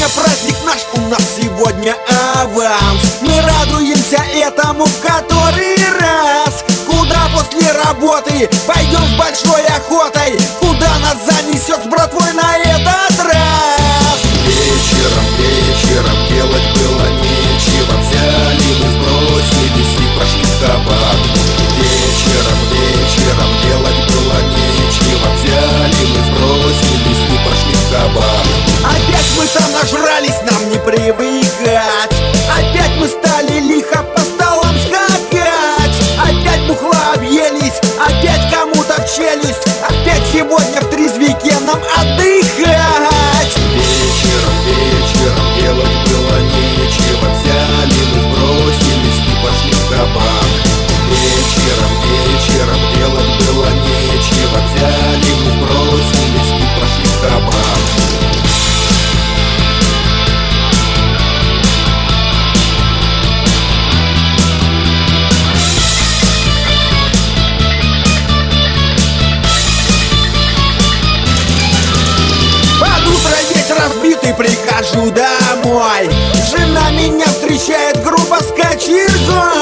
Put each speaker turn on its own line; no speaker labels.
Сегодня праздник наш, у нас сегодня аванс. Мы радуемся этому в который раз. Куда после работы пойдем с большой охотой? Куда нас занесет с братвой на этот привыкать. Опять мы стали лихо по столам скакать. Опять бухла объелись, опять кому-то в челюсть прихожу домой. Жена меня встречает грубо с кочергой